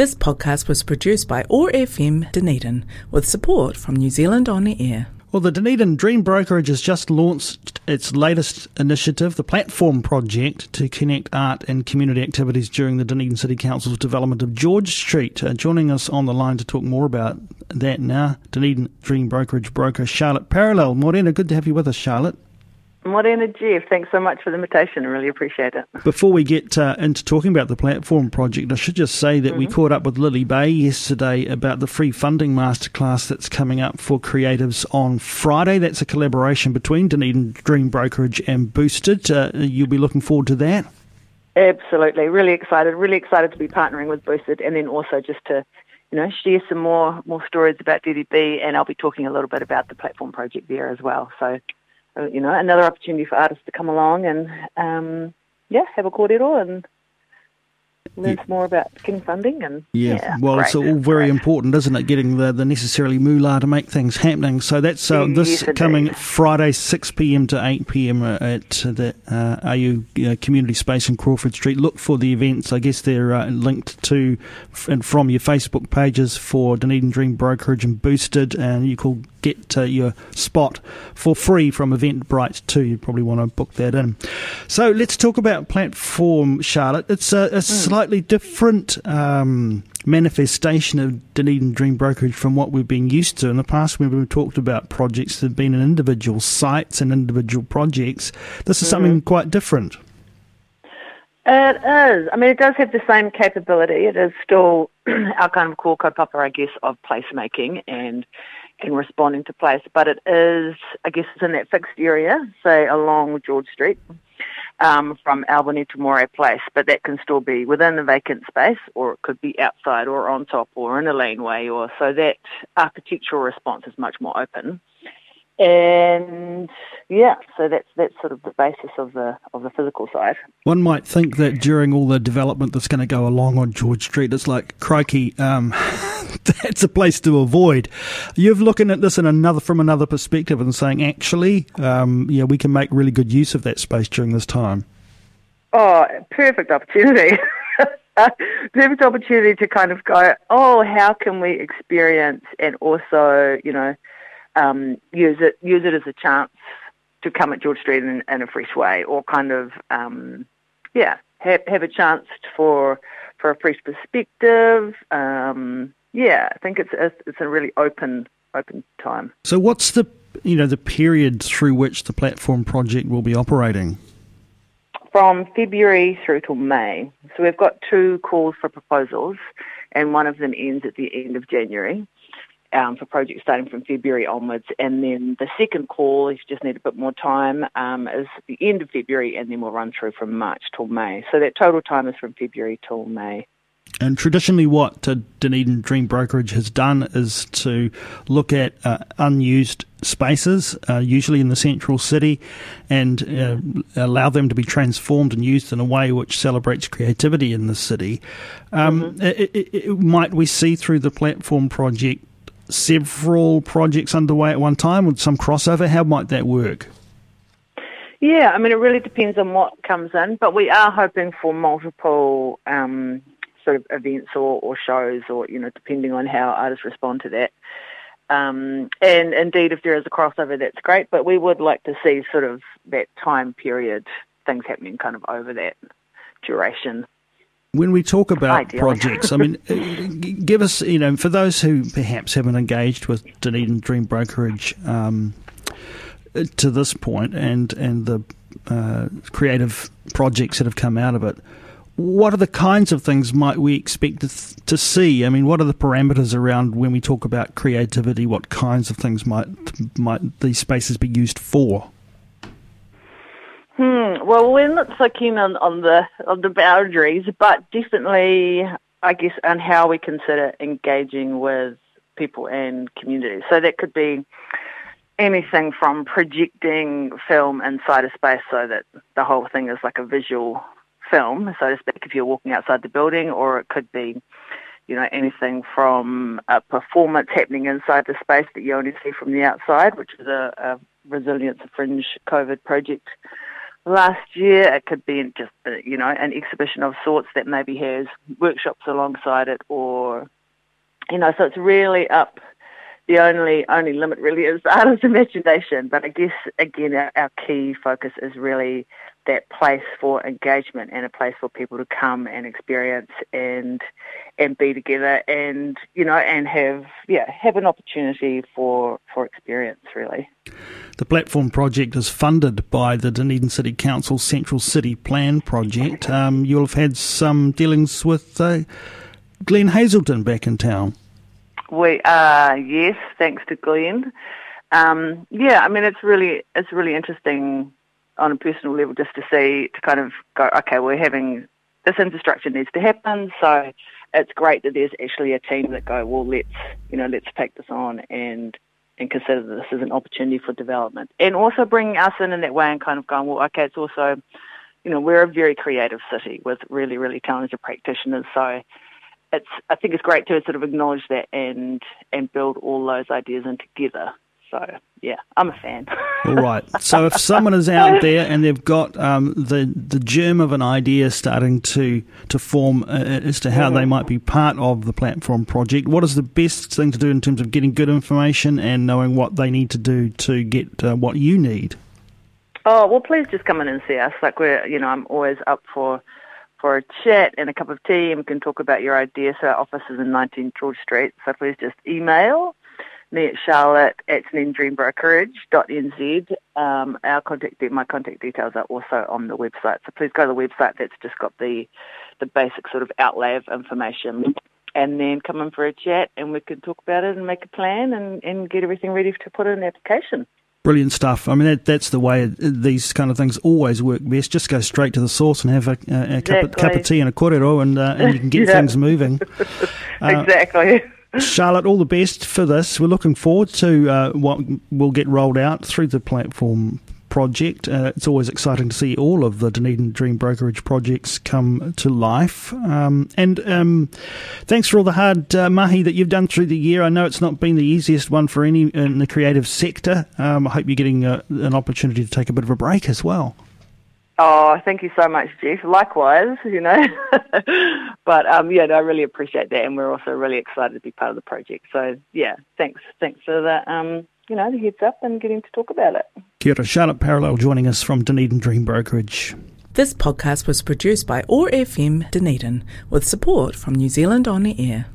This podcast was produced by OAR FM Dunedin with support from New Zealand On Air. Well, the Dunedin Dream Brokerage has just launched its latest initiative, the Platform Project, to connect art and community activities during the Dunedin City Council's development of George Street. Uh, joining us on the line to talk more about that now, Dunedin Dream Brokerage broker Charlotte Parallel. Morena, good to have you with us, Charlotte. Morena Jeff, thanks so much for the invitation. I really appreciate it. Before we get uh, into talking about the platform project, I should just say that mm-hmm. we caught up with Lily Bay yesterday about the free funding masterclass that's coming up for creatives on Friday. That's a collaboration between Dunedin Dream Brokerage and Boosted. Uh, you'll be looking forward to that? Absolutely. Really excited. Really excited to be partnering with Boosted and then also just to you know, share some more more stories about DDB, and I'll be talking a little bit about the platform project there as well. So you know, another opportunity for artists to come along and um, yeah, have a kōrero and learn yeah. more about getting funding and yeah, yeah well great. it's all very great. important isn't it getting the, the necessarily moolah to make things happening so that's uh, this yes, coming friday 6pm to 8pm at the uh, AU uh, community space in Crawford Street look for the events I guess they're uh, linked to and from your Facebook pages for Dunedin Dream Brokerage and Boosted and you can get uh, your spot for free from Eventbrite too you probably want to book that in so let's talk about platform Charlotte it's a, a mm slightly different um, manifestation of Dunedin Dream Brokerage from what we've been used to in the past when we've talked about projects that have been in individual sites and individual projects. This is mm-hmm. something quite different. It is. I mean, it does have the same capability. It is still our kind of core kaupapa, I guess, of placemaking and and responding to place. But it is, I guess, it's in that fixed area, say along George Street, um, from Albany to Moray Place, but that can still be within the vacant space, or it could be outside, or on top, or in a laneway, or so that architectural response is much more open. And yeah, so that's that's sort of the basis of the of the physical side. One might think that during all the development that's going to go along on George Street, it's like crikey. Um, that's a place to avoid. You're looking at this in another from another perspective and saying, actually, um, yeah, we can make really good use of that space during this time. Oh, perfect opportunity. perfect opportunity to kind of go, oh, how can we experience and also, you know, um, use it use it as a chance to come at George Street in, in a fresh way, or kind of, um, yeah, have have a chance for for a fresh perspective. Um, yeah, I think it's a, it's a really open open time. So, what's the you know the period through which the platform project will be operating? From February through till May. So we've got two calls for proposals, and one of them ends at the end of January. Um, for projects starting from February onwards, and then the second call, if you just need a bit more time, um, is the end of February, and then we'll run through from March till May. So that total time is from February till May. And traditionally, what Dunedin Dream Brokerage has done is to look at uh, unused spaces, uh, usually in the central city, and uh, allow them to be transformed and used in a way which celebrates creativity in the city. Um, mm-hmm. it, it, it, might we see through the platform project several projects underway at one time with some crossover? How might that work? Yeah, I mean, it really depends on what comes in, but we are hoping for multiple um, sort of events or, or shows, or you know, depending on how artists respond to that. Um, and indeed, if there is a crossover, that's great. But we would like to see sort of that time period, things happening kind of over that duration. When we talk about Ideally. projects, I mean, uh, give us, you know, for those who perhaps haven't engaged with Dunedin Dream Brokerage um, to this point and and the uh, creative projects that have come out of it what are the kinds of things might we expect to, th- to, see? I mean, what are the parameters around when we talk about creativity? What kinds of things might might these spaces be used for? Hmm. Well, we're not so keen on, on the on the boundaries, but definitely, I guess, on how we consider engaging with people and communities. So that could be anything from projecting film inside a space so that the whole thing is like a visual film, so to speak, if you're walking outside the building, or it could be, you know, anything from a performance happening inside the space that you only see from the outside, which is a, a Resilience Fringe COVID project last year. It could be just, uh, you know, an exhibition of sorts that maybe has workshops alongside it or, you know, so it's really up. The only only limit really is the artist's imagination. But I guess, again, our, our key focus is really that place for engagement and a place for people to come and experience and and be together and you know and have yeah have an opportunity for for experience really. The platform project is funded by the Dunedin City Council Central City Plan project. Um, you'll have had some dealings with uh, Glenn Hazelton back in town. We are yes, thanks to Glenn. Um, yeah, I mean it's really it's really interesting on a personal level just to see, to kind of go, okay, we're having this infrastructure needs to happen, so it's great that there's actually a team that go, well, let's, you know, let's take this on and and consider this as an opportunity for development, and also bringing us in in that way and kind of going, well, okay, it's also, you know, we're a very creative city with really, really talented practitioners, so it's I think it's great to sort of acknowledge that and and build all those ideas in together. So yeah, I'm a fan. All right. So if someone is out there and they've got um, the the germ of an idea starting to to form uh, as to how they might be part of the platform project, what is the best thing to do in terms of getting good information and knowing what they need to do to get uh, what you need? Oh well, please just come in and see us. Like we're, you know, I'm always up for for a chat and a cup of tea, and we can talk about your idea. So our office is in 19 George Street. So please just email me at charlotte at nz. Um, our contact, my contact details are also on the website. So please go to the website. That's just got the, the basic sort of outlay of information. And then come in for a chat and we can talk about it and make a plan and, and get everything ready to put in an application. Brilliant stuff. I mean, that, that's the way these kind of things always work best. Just go straight to the source and have a, a, a cup, of, cup, of, tea and a korero, and, uh, and you can get yeah. things moving. Uh, exactly. Charlotte, all the best for this. We're looking forward to uh, what will get rolled out through the platform project. Uh, it's always exciting to see all of the Dunedin Dream Brokerage projects come to life. Um, and um, thanks for all the hard uh, mahi that you've done through the year. I know it's not been the easiest one for any in the creative sector. Um, I hope you're getting a, uh, an opportunity to take a bit of a break as well. Oh, thank you so much, Jeff. Likewise, you know. but um, yeah, no, I really appreciate that, and we're also really excited to be part of the project. So yeah, thanks, thanks for that. um, you know, the heads up and getting to talk about it. Kia ora. Charlotte Parallel joining us from Dunedin Dream Brokerage. This podcast was produced by OAR FM Dunedin with support from New Zealand On the Air.